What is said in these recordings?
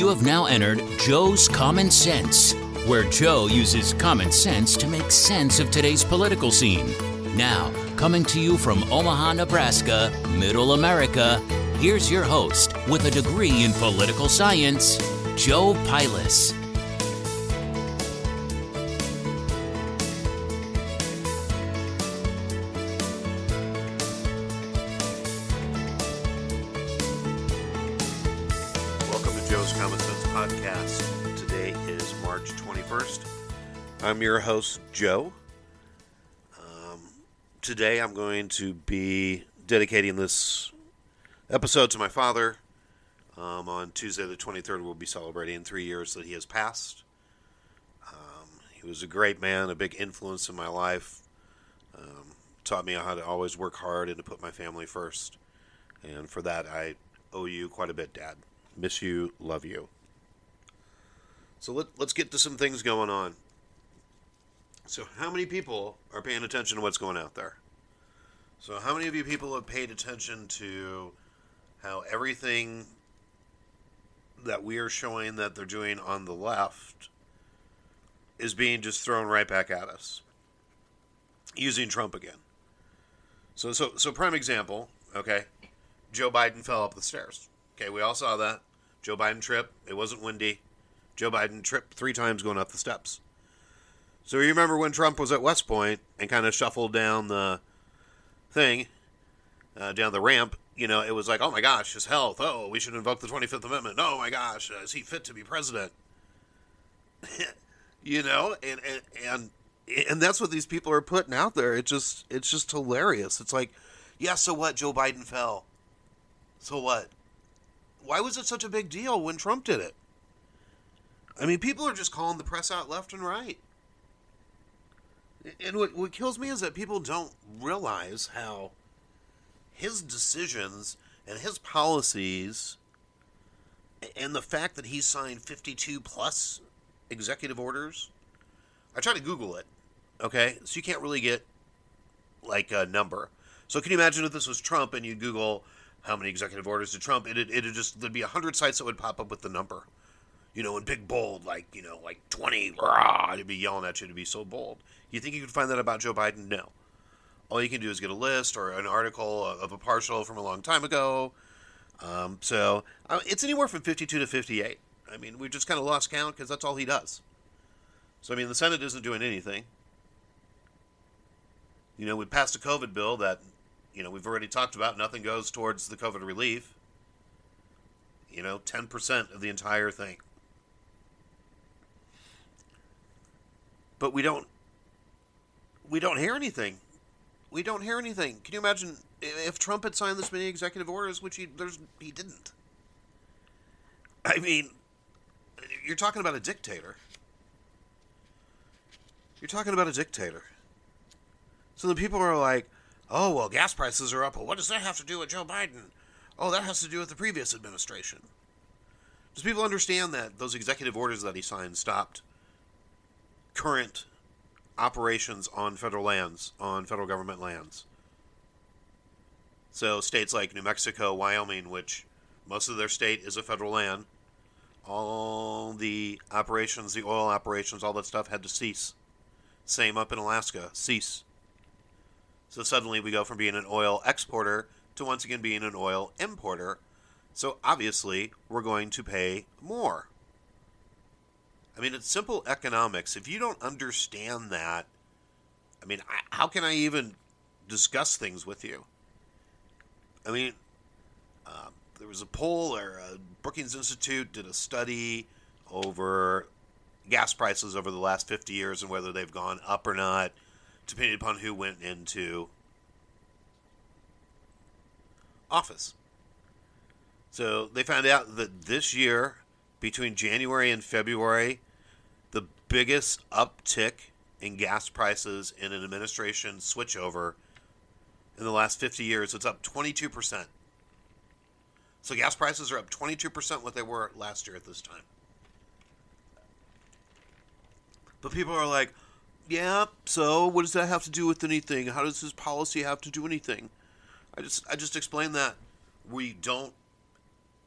You have now entered Joe's Common Sense, where Joe uses common sense to make sense of today's political scene. Now, coming to you from Omaha, Nebraska, Middle America, here's your host with a degree in political science, Joe Pilas. I'm your host, Joe. Um, today I'm going to be dedicating this episode to my father. Um, on Tuesday, the 23rd, we'll be celebrating three years that he has passed. Um, he was a great man, a big influence in my life. Um, taught me how to always work hard and to put my family first. And for that, I owe you quite a bit, Dad. Miss you, love you. So let, let's get to some things going on. So, how many people are paying attention to what's going out there? So, how many of you people have paid attention to how everything that we are showing that they're doing on the left is being just thrown right back at us using Trump again? So, so, so prime example, okay? Joe Biden fell up the stairs. Okay, we all saw that. Joe Biden trip. It wasn't windy. Joe Biden tripped three times going up the steps. So you remember when Trump was at West Point and kind of shuffled down the thing, uh, down the ramp? You know, it was like, oh my gosh, his health. Oh, we should invoke the 25th Amendment. Oh my gosh, is he fit to be president? you know, and, and and and that's what these people are putting out there. It just it's just hilarious. It's like, yeah, so what? Joe Biden fell. So what? Why was it such a big deal when Trump did it? I mean, people are just calling the press out left and right. And what, what kills me is that people don't realize how his decisions and his policies and the fact that he signed 52 plus executive orders. I tried to Google it, okay? So you can't really get like a number. So can you imagine if this was Trump and you Google how many executive orders did Trump? It'd, it'd just there'd be a hundred sites that would pop up with the number, you know, in big bold, like you know, like twenty. Rah, it'd be yelling at you to be so bold. You think you could find that about Joe Biden? No. All you can do is get a list or an article of a partial from a long time ago. Um, so uh, it's anywhere from fifty-two to fifty-eight. I mean, we just kind of lost count because that's all he does. So I mean, the Senate isn't doing anything. You know, we passed a COVID bill that you know, we've already talked about nothing goes towards the COVID relief. You know, 10% of the entire thing. But we don't we don't hear anything. We don't hear anything. Can you imagine if Trump had signed this many executive orders, which he there's he didn't. I mean, you're talking about a dictator. You're talking about a dictator. So the people are like, oh, well, gas prices are up. Well, what does that have to do with Joe Biden? Oh, that has to do with the previous administration. Does people understand that those executive orders that he signed stopped current operations on federal lands, on federal government lands? So, states like New Mexico, Wyoming, which most of their state is a federal land, all the operations, the oil operations, all that stuff had to cease. Same up in Alaska, cease. So suddenly we go from being an oil exporter to once again being an oil importer. So obviously we're going to pay more. I mean, it's simple economics. If you don't understand that, I mean, how can I even discuss things with you? I mean, uh, there was a poll, or uh, Brookings Institute did a study over gas prices over the last 50 years and whether they've gone up or not depending upon who went into office. So they found out that this year, between January and February, biggest uptick in gas prices in an administration switchover in the last 50 years, it's up 22%. So gas prices are up 22% what they were last year at this time. But people are like, yeah, so what does that have to do with anything? How does this policy have to do anything? I just I just explained that we don't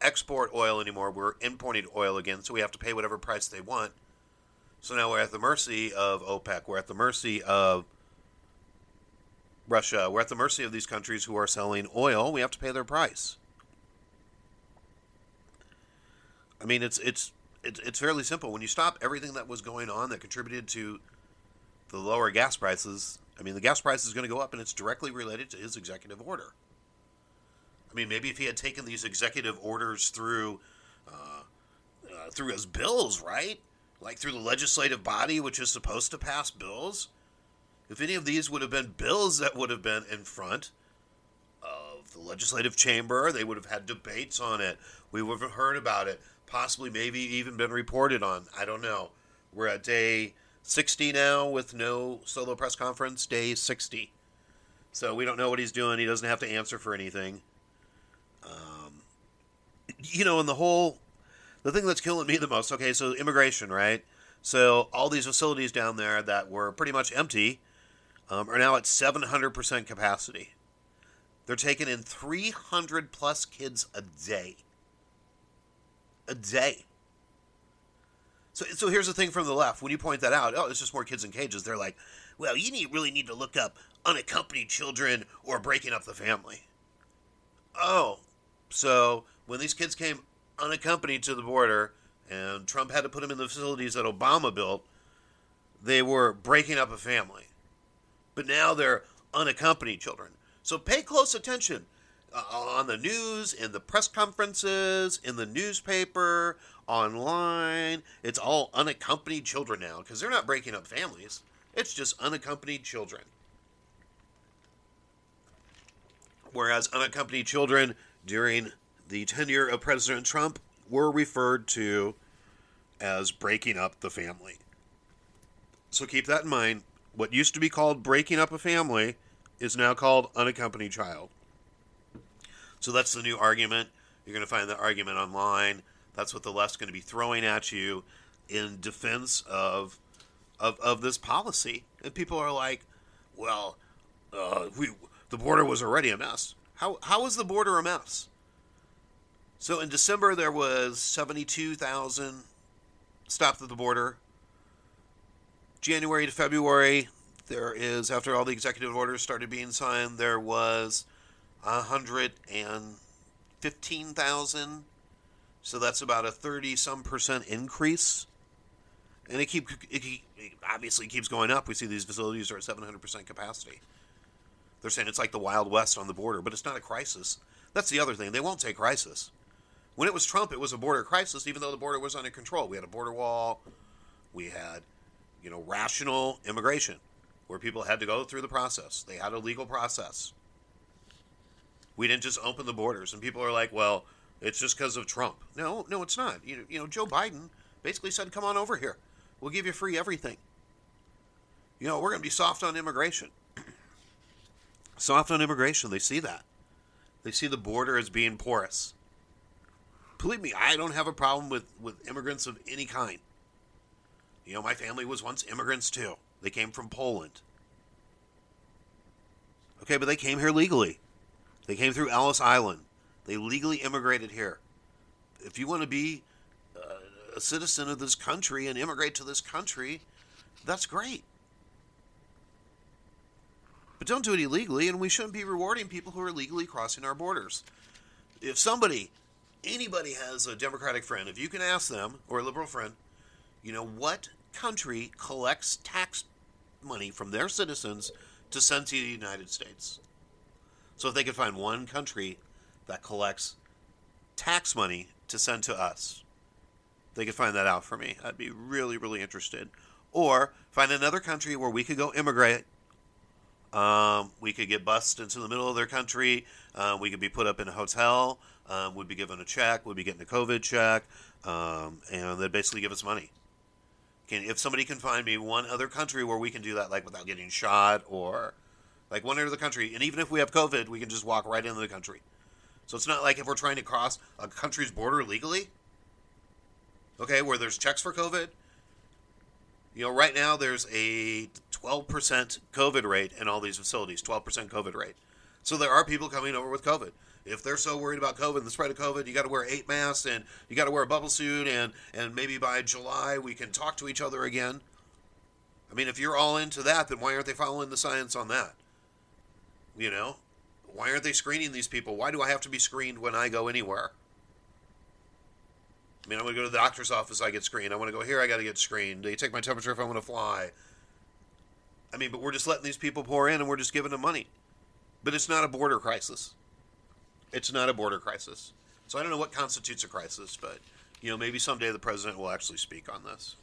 export oil anymore. We're importing oil again, so we have to pay whatever price they want. So now we're at the mercy of OPEC. We're at the mercy of Russia. We're at the mercy of these countries who are selling oil. We have to pay their price. I mean, it's it's it's, it's fairly simple. When you stop everything that was going on that contributed to the lower gas prices, I mean, the gas price is going to go up, and it's directly related to his executive order. I mean, maybe if he had taken these executive orders through uh, uh, through his bills, right? Like through the legislative body, which is supposed to pass bills. If any of these would have been bills that would have been in front of the legislative chamber, they would have had debates on it. We would have heard about it possibly maybe even been reported on. I don't know. We're at day 60 now with no solo press conference, day 60. So we don't know what he's doing. He doesn't have to answer for anything. Um, you know, and the whole, the thing that's killing me the most, okay, so immigration, right? So all these facilities down there that were pretty much empty um, are now at 700% capacity. They're taking in 300 plus kids a day a day. So, so here's the thing from the left. When you point that out, oh, it's just more kids in cages. They're like, well, you need, really need to look up unaccompanied children or breaking up the family. Oh, so when these kids came unaccompanied to the border and Trump had to put them in the facilities that Obama built, they were breaking up a family. But now they're unaccompanied children. So pay close attention uh, on the news, in the press conferences, in the newspaper, online. It's all unaccompanied children now because they're not breaking up families. It's just unaccompanied children. Whereas unaccompanied children during the tenure of President Trump were referred to as breaking up the family. So keep that in mind. What used to be called breaking up a family is now called unaccompanied child. So that's the new argument. You're going to find the argument online. That's what the left's going to be throwing at you in defense of of, of this policy. And people are like, well, uh, we the border was already a mess. How how was the border a mess? So in December there was 72,000 stopped at the border. January to February there is after all the executive orders started being signed there was 115,000. So that's about a 30 some percent increase. And it keep it, it obviously keeps going up. We see these facilities are at 700% capacity. They're saying it's like the Wild West on the border, but it's not a crisis. That's the other thing. They won't say crisis. When it was Trump, it was a border crisis, even though the border was under control. We had a border wall. We had, you know, rational immigration where people had to go through the process. They had a legal process. We didn't just open the borders. And people are like, well, it's just because of Trump. No, no, it's not. You you know, Joe Biden basically said, come on over here. We'll give you free everything. You know, we're going to be soft on immigration. soft on immigration. They see that. They see the border as being porous. Believe me, I don't have a problem with, with immigrants of any kind. You know, my family was once immigrants too. They came from Poland. Okay, but they came here legally. They came through Ellis Island. They legally immigrated here. If you want to be uh, a citizen of this country and immigrate to this country, that's great. But don't do it illegally, and we shouldn't be rewarding people who are legally crossing our borders. If somebody, anybody has a Democratic friend, if you can ask them, or a liberal friend, you know, what country collects tax money from their citizens to send to the United States? So if they could find one country that collects tax money to send to us, they could find that out for me. I'd be really, really interested. Or find another country where we could go immigrate. Um, we could get bussed into the middle of their country. Uh, we could be put up in a hotel. Um, we'd be given a check. We'd be getting a COVID check. Um, and they'd basically give us money. Can, if somebody can find me one other country where we can do that, like without getting shot or like one other country, and even if we have COVID, we can just walk right into the country. So it's not like if we're trying to cross a country's border legally, okay, where there's checks for COVID. You know, right now there's a 12% COVID rate in all these facilities, 12% COVID rate. So there are people coming over with COVID. If they're so worried about COVID and the spread of COVID, you got to wear eight masks and you got to wear a bubble suit and and maybe by July we can talk to each other again. I mean, if you're all into that, then why aren't they following the science on that? You know, why aren't they screening these people? Why do I have to be screened when I go anywhere? I mean, I want to go to the doctor's office, I get screened. I want to go here, I got to get screened. They take my temperature if I want to fly. I mean, but we're just letting these people pour in and we're just giving them money. But it's not a border crisis. It's not a border crisis. So I don't know what constitutes a crisis, but you know, maybe someday the president will actually speak on this.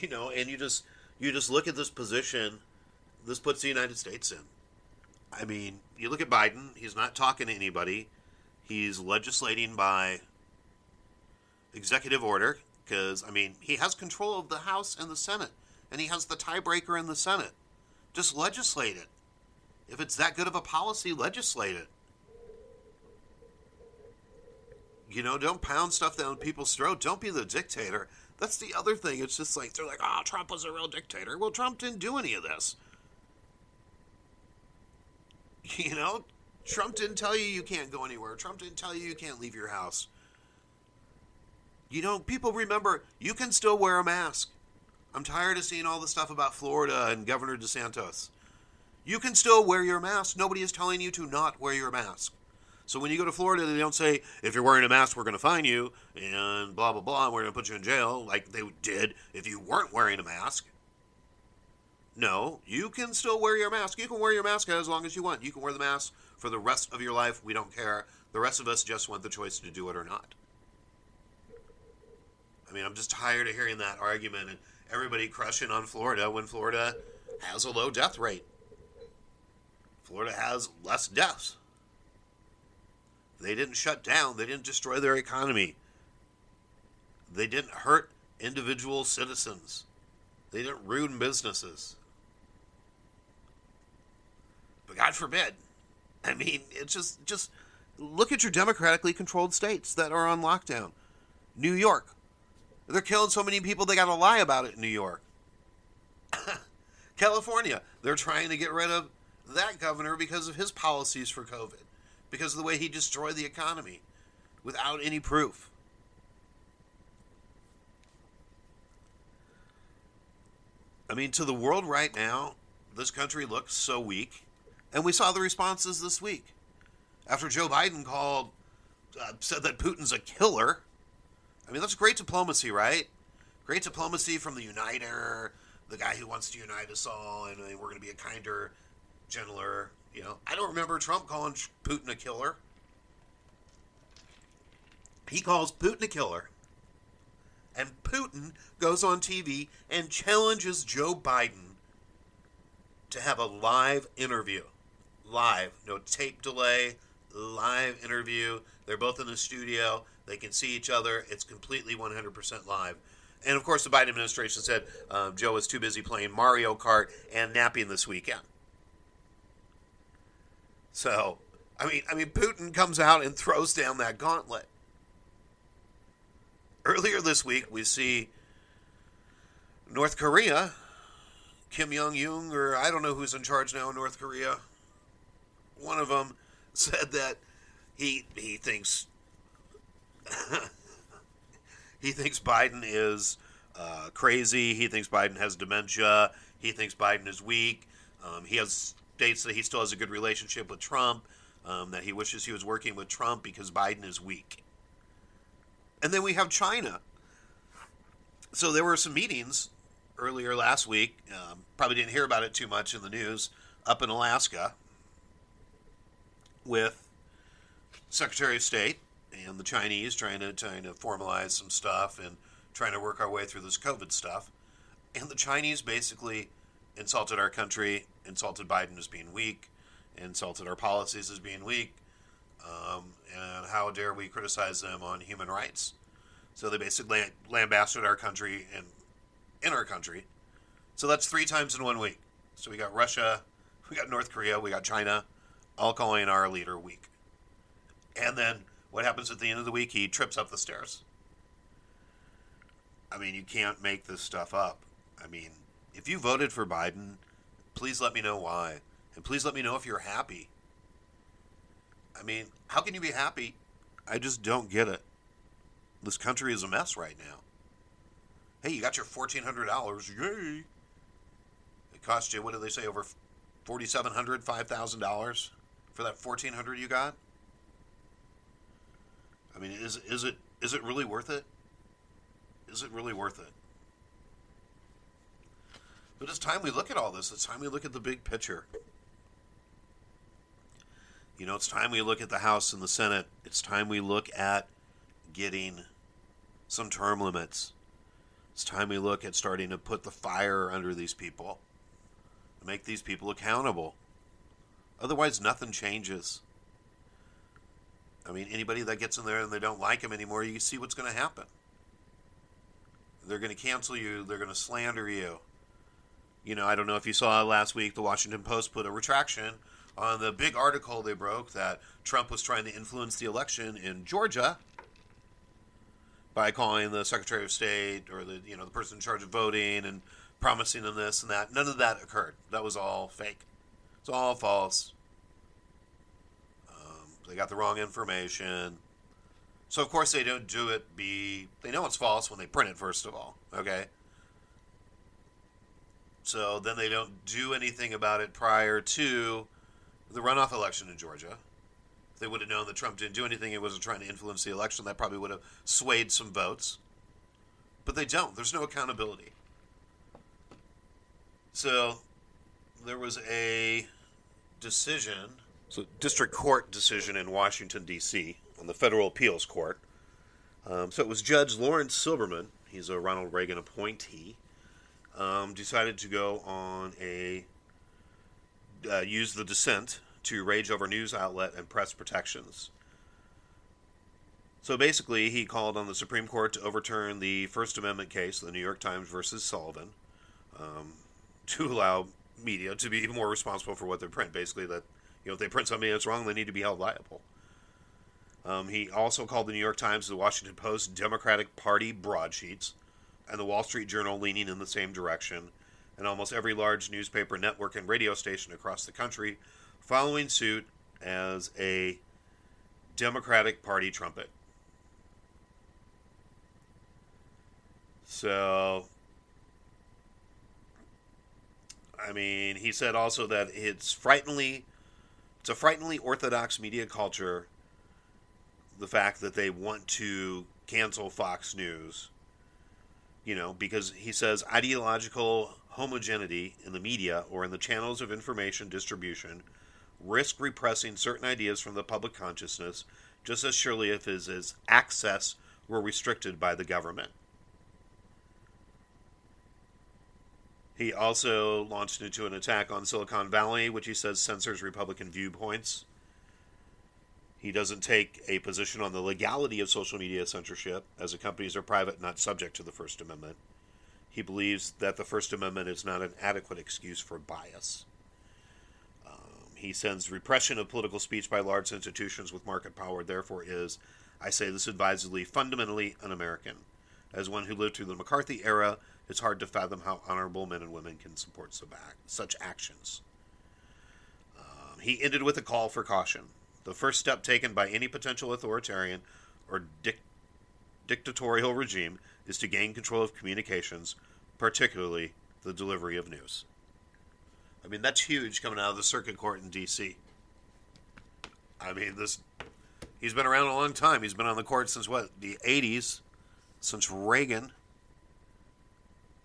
You know, and you just you just look at this position this puts the United States in. I mean, you look at Biden, he's not talking to anybody. He's legislating by executive order because I mean, he has control of the House and the Senate and he has the tiebreaker in the Senate. Just legislate it. If it's that good of a policy, legislate it. You know, don't pound stuff down people's throat. Don't be the dictator. That's the other thing. It's just like they're like, "Oh, Trump was a real dictator." Well, Trump didn't do any of this. You know, Trump didn't tell you you can't go anywhere. Trump didn't tell you you can't leave your house. You know, people remember you can still wear a mask. I'm tired of seeing all the stuff about Florida and Governor DeSantis. You can still wear your mask. Nobody is telling you to not wear your mask. So when you go to Florida, they don't say, if you're wearing a mask, we're going to fine you and blah, blah, blah, and we're going to put you in jail like they did if you weren't wearing a mask. No, you can still wear your mask. You can wear your mask as long as you want. You can wear the mask for the rest of your life. We don't care. The rest of us just want the choice to do it or not. I mean, I'm just tired of hearing that argument and everybody crushing on Florida when Florida has a low death rate. Florida has less deaths. They didn't shut down, they didn't destroy their economy. They didn't hurt individual citizens. They didn't ruin businesses. But God forbid. I mean, it's just just look at your democratically controlled states that are on lockdown. New York. They're killing so many people they got to lie about it in New York. California, they're trying to get rid of that governor because of his policies for COVID, because of the way he destroyed the economy without any proof. I mean, to the world right now, this country looks so weak. And we saw the responses this week. After Joe Biden called, uh, said that Putin's a killer. I mean, that's great diplomacy, right? Great diplomacy from the uniter, the guy who wants to unite us all, and uh, we're going to be a kinder, gentler, you know. I don't remember Trump calling Putin a killer. He calls Putin a killer. And Putin goes on TV and challenges Joe Biden to have a live interview live, no tape delay, live interview. They're both in the studio. They can see each other. It's completely 100% live. And of course, the Biden administration said um, Joe was too busy playing Mario Kart and napping this weekend. So, I mean, I mean, Putin comes out and throws down that gauntlet. Earlier this week, we see North Korea, Kim Jong Un, or I don't know who's in charge now in North Korea one of them said that he he thinks he thinks Biden is uh, crazy. He thinks Biden has dementia. He thinks Biden is weak. Um, he has states that he still has a good relationship with Trump. Um, that he wishes he was working with Trump because Biden is weak. And then we have China. So there were some meetings earlier last week. Um, probably didn't hear about it too much in the news up in Alaska with Secretary of State and the Chinese trying to trying to formalize some stuff and trying to work our way through this COVID stuff. And the Chinese basically insulted our country, insulted Biden as being weak, insulted our policies as being weak, um, and how dare we criticize them on human rights? So they basically lambasted our country and in our country. So that's three times in one week. So we got Russia, we got North Korea, we got China, all calling our leader weak. And then what happens at the end of the week? He trips up the stairs. I mean, you can't make this stuff up. I mean, if you voted for Biden, please let me know why. And please let me know if you're happy. I mean, how can you be happy? I just don't get it. This country is a mess right now. Hey, you got your fourteen hundred dollars, yay! It cost you what do they say over forty seven hundred, five thousand dollars for that fourteen hundred you got? I mean, is is it is it really worth it? Is it really worth it? But it's time we look at all this. It's time we look at the big picture. You know, it's time we look at the House and the Senate. It's time we look at getting some term limits. It's time we look at starting to put the fire under these people, make these people accountable. Otherwise, nothing changes. I mean, anybody that gets in there and they don't like them anymore, you see what's going to happen. They're going to cancel you. They're going to slander you. You know, I don't know if you saw last week, the Washington Post put a retraction on the big article they broke that Trump was trying to influence the election in Georgia by calling the Secretary of State or the you know the person in charge of voting and promising them this and that. None of that occurred. That was all fake. It's all false. Um, they got the wrong information. So of course they don't do it. Be they know it's false when they print it first of all. Okay. So then they don't do anything about it prior to the runoff election in Georgia. If they would have known that Trump didn't do anything, he wasn't trying to influence the election, that probably would have swayed some votes. But they don't. There's no accountability. So there was a decision, so district court decision in Washington D.C. on the federal appeals court. Um, so it was Judge Lawrence Silberman. He's a Ronald Reagan appointee. Um, decided to go on a uh, use the dissent to rage over news outlet and press protections. So basically, he called on the Supreme Court to overturn the First Amendment case, the New York Times versus Sullivan, um, to allow media to be more responsible for what they print. Basically, that you know if they print something that's wrong, they need to be held liable. Um, he also called the New York Times, the Washington Post, Democratic Party broadsheets, and the Wall Street Journal leaning in the same direction, and almost every large newspaper network and radio station across the country following suit as a Democratic Party trumpet. So, I mean, he said also that it's frighteningly, it's a frighteningly orthodox media culture. The fact that they want to cancel Fox News, you know, because he says ideological homogeneity in the media or in the channels of information distribution risk repressing certain ideas from the public consciousness just as surely if his access were restricted by the government. He also launched into an attack on Silicon Valley, which he says censors Republican viewpoints. He doesn't take a position on the legality of social media censorship, as the companies are private, not subject to the First Amendment. He believes that the First Amendment is not an adequate excuse for bias. Um, he sends repression of political speech by large institutions with market power, therefore, is, I say this advisedly, fundamentally un American. As one who lived through the McCarthy era, it's hard to fathom how honorable men and women can support such actions. Um, he ended with a call for caution. The first step taken by any potential authoritarian or dic- dictatorial regime is to gain control of communications, particularly the delivery of news. I mean, that's huge coming out of the circuit court in D.C. I mean, this he's been around a long time. He's been on the court since what the '80s, since Reagan.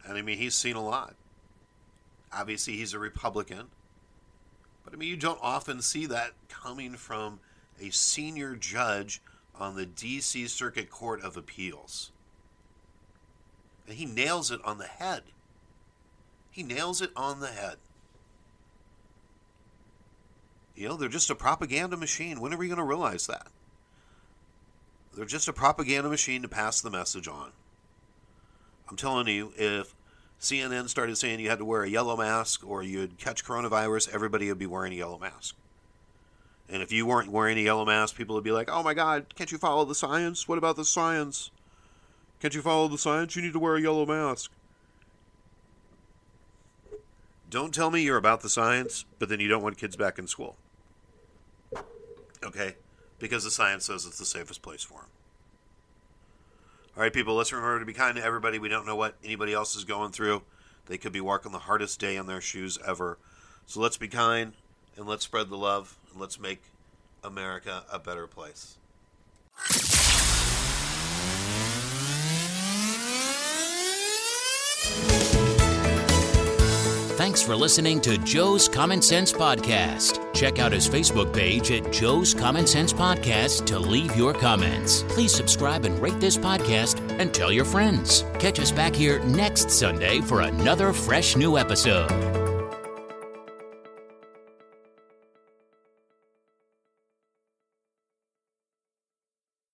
And I mean, he's seen a lot. Obviously, he's a Republican. But I mean, you don't often see that coming from a senior judge on the D.C. Circuit Court of Appeals. And he nails it on the head. He nails it on the head. You know, they're just a propaganda machine. When are we going to realize that? They're just a propaganda machine to pass the message on. I'm telling you, if CNN started saying you had to wear a yellow mask or you'd catch coronavirus, everybody would be wearing a yellow mask. And if you weren't wearing a yellow mask, people would be like, oh my God, can't you follow the science? What about the science? Can't you follow the science? You need to wear a yellow mask. Don't tell me you're about the science, but then you don't want kids back in school. Okay? because the science says it's the safest place for them. All right, people, let's remember to be kind to everybody. We don't know what anybody else is going through. They could be walking the hardest day in their shoes ever. So let's be kind and let's spread the love and let's make America a better place. Thanks for listening to Joe's Common Sense Podcast. Check out his Facebook page at Joe's Common Sense Podcast to leave your comments. Please subscribe and rate this podcast and tell your friends. Catch us back here next Sunday for another fresh new episode.